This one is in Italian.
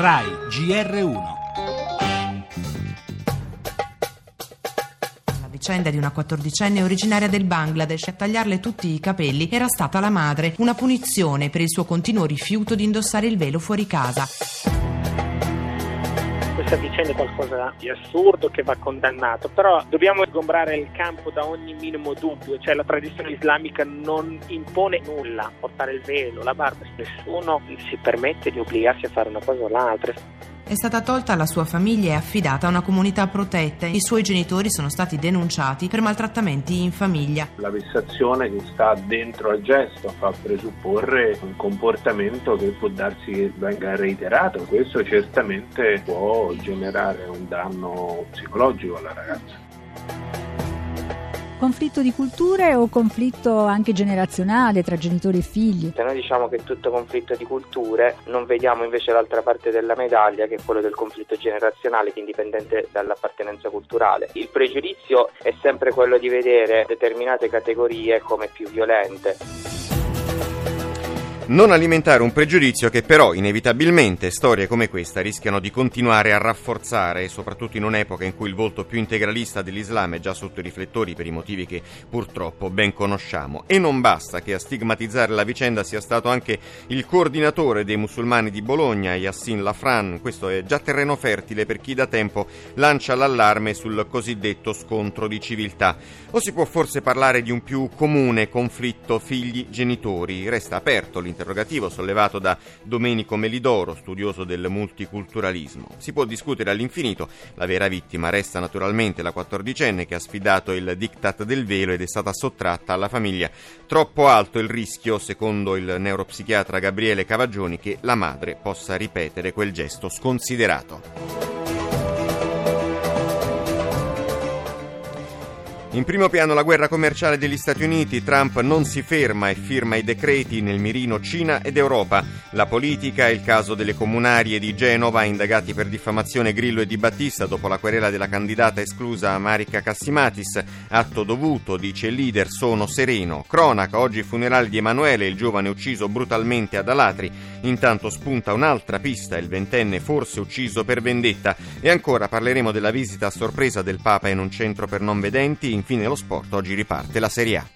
RAI GR1 vicenda di una quattordicenne originaria del Bangladesh a tagliarle tutti i capelli era stata la madre, una punizione per il suo continuo rifiuto di indossare il velo fuori casa questa vicenda è qualcosa di assurdo che va condannato, però dobbiamo sgombrare il campo da ogni minimo dubbio, cioè la tradizione islamica non impone nulla, portare il velo, la barba, nessuno si permette di obbligarsi a fare una cosa o l'altra. È stata tolta alla sua famiglia e affidata a una comunità protetta. I suoi genitori sono stati denunciati per maltrattamenti in famiglia. La vessazione che sta dentro al gesto fa presupporre un comportamento che può darsi che venga reiterato. Questo certamente può generare un danno psicologico alla ragazza. Conflitto di culture o conflitto anche generazionale tra genitori e figli? Se noi diciamo che è tutto conflitto di culture, non vediamo invece l'altra parte della medaglia che è quello del conflitto generazionale, indipendente dall'appartenenza culturale. Il pregiudizio è sempre quello di vedere determinate categorie come più violente. Non alimentare un pregiudizio che però inevitabilmente storie come questa rischiano di continuare a rafforzare, soprattutto in un'epoca in cui il volto più integralista dell'Islam è già sotto i riflettori per i motivi che purtroppo ben conosciamo. E non basta che a stigmatizzare la vicenda sia stato anche il coordinatore dei musulmani di Bologna, Yassin Lafran. Questo è già terreno fertile per chi da tempo lancia l'allarme sul cosiddetto scontro di civiltà. O si può forse parlare di un più comune conflitto figli-genitori? Resta aperto l'intervento interrogativo sollevato da Domenico Melidoro, studioso del multiculturalismo. Si può discutere all'infinito, la vera vittima resta naturalmente la quattordicenne che ha sfidato il diktat del velo ed è stata sottratta alla famiglia. Troppo alto il rischio, secondo il neuropsichiatra Gabriele Cavagioni, che la madre possa ripetere quel gesto sconsiderato. In primo piano la guerra commerciale degli Stati Uniti, Trump non si ferma e firma i decreti nel mirino Cina ed Europa. La politica, il caso delle comunarie di Genova, indagati per diffamazione Grillo e Di Battista dopo la querela della candidata esclusa Marica Cassimatis. Atto dovuto, dice il leader, sono sereno. Cronaca, oggi funerale di Emanuele, il giovane ucciso brutalmente ad Alatri. Intanto spunta un'altra pista, il ventenne forse ucciso per vendetta. E ancora parleremo della visita a sorpresa del Papa in un centro per non vedenti infine lo sport, oggi riparte la Serie A.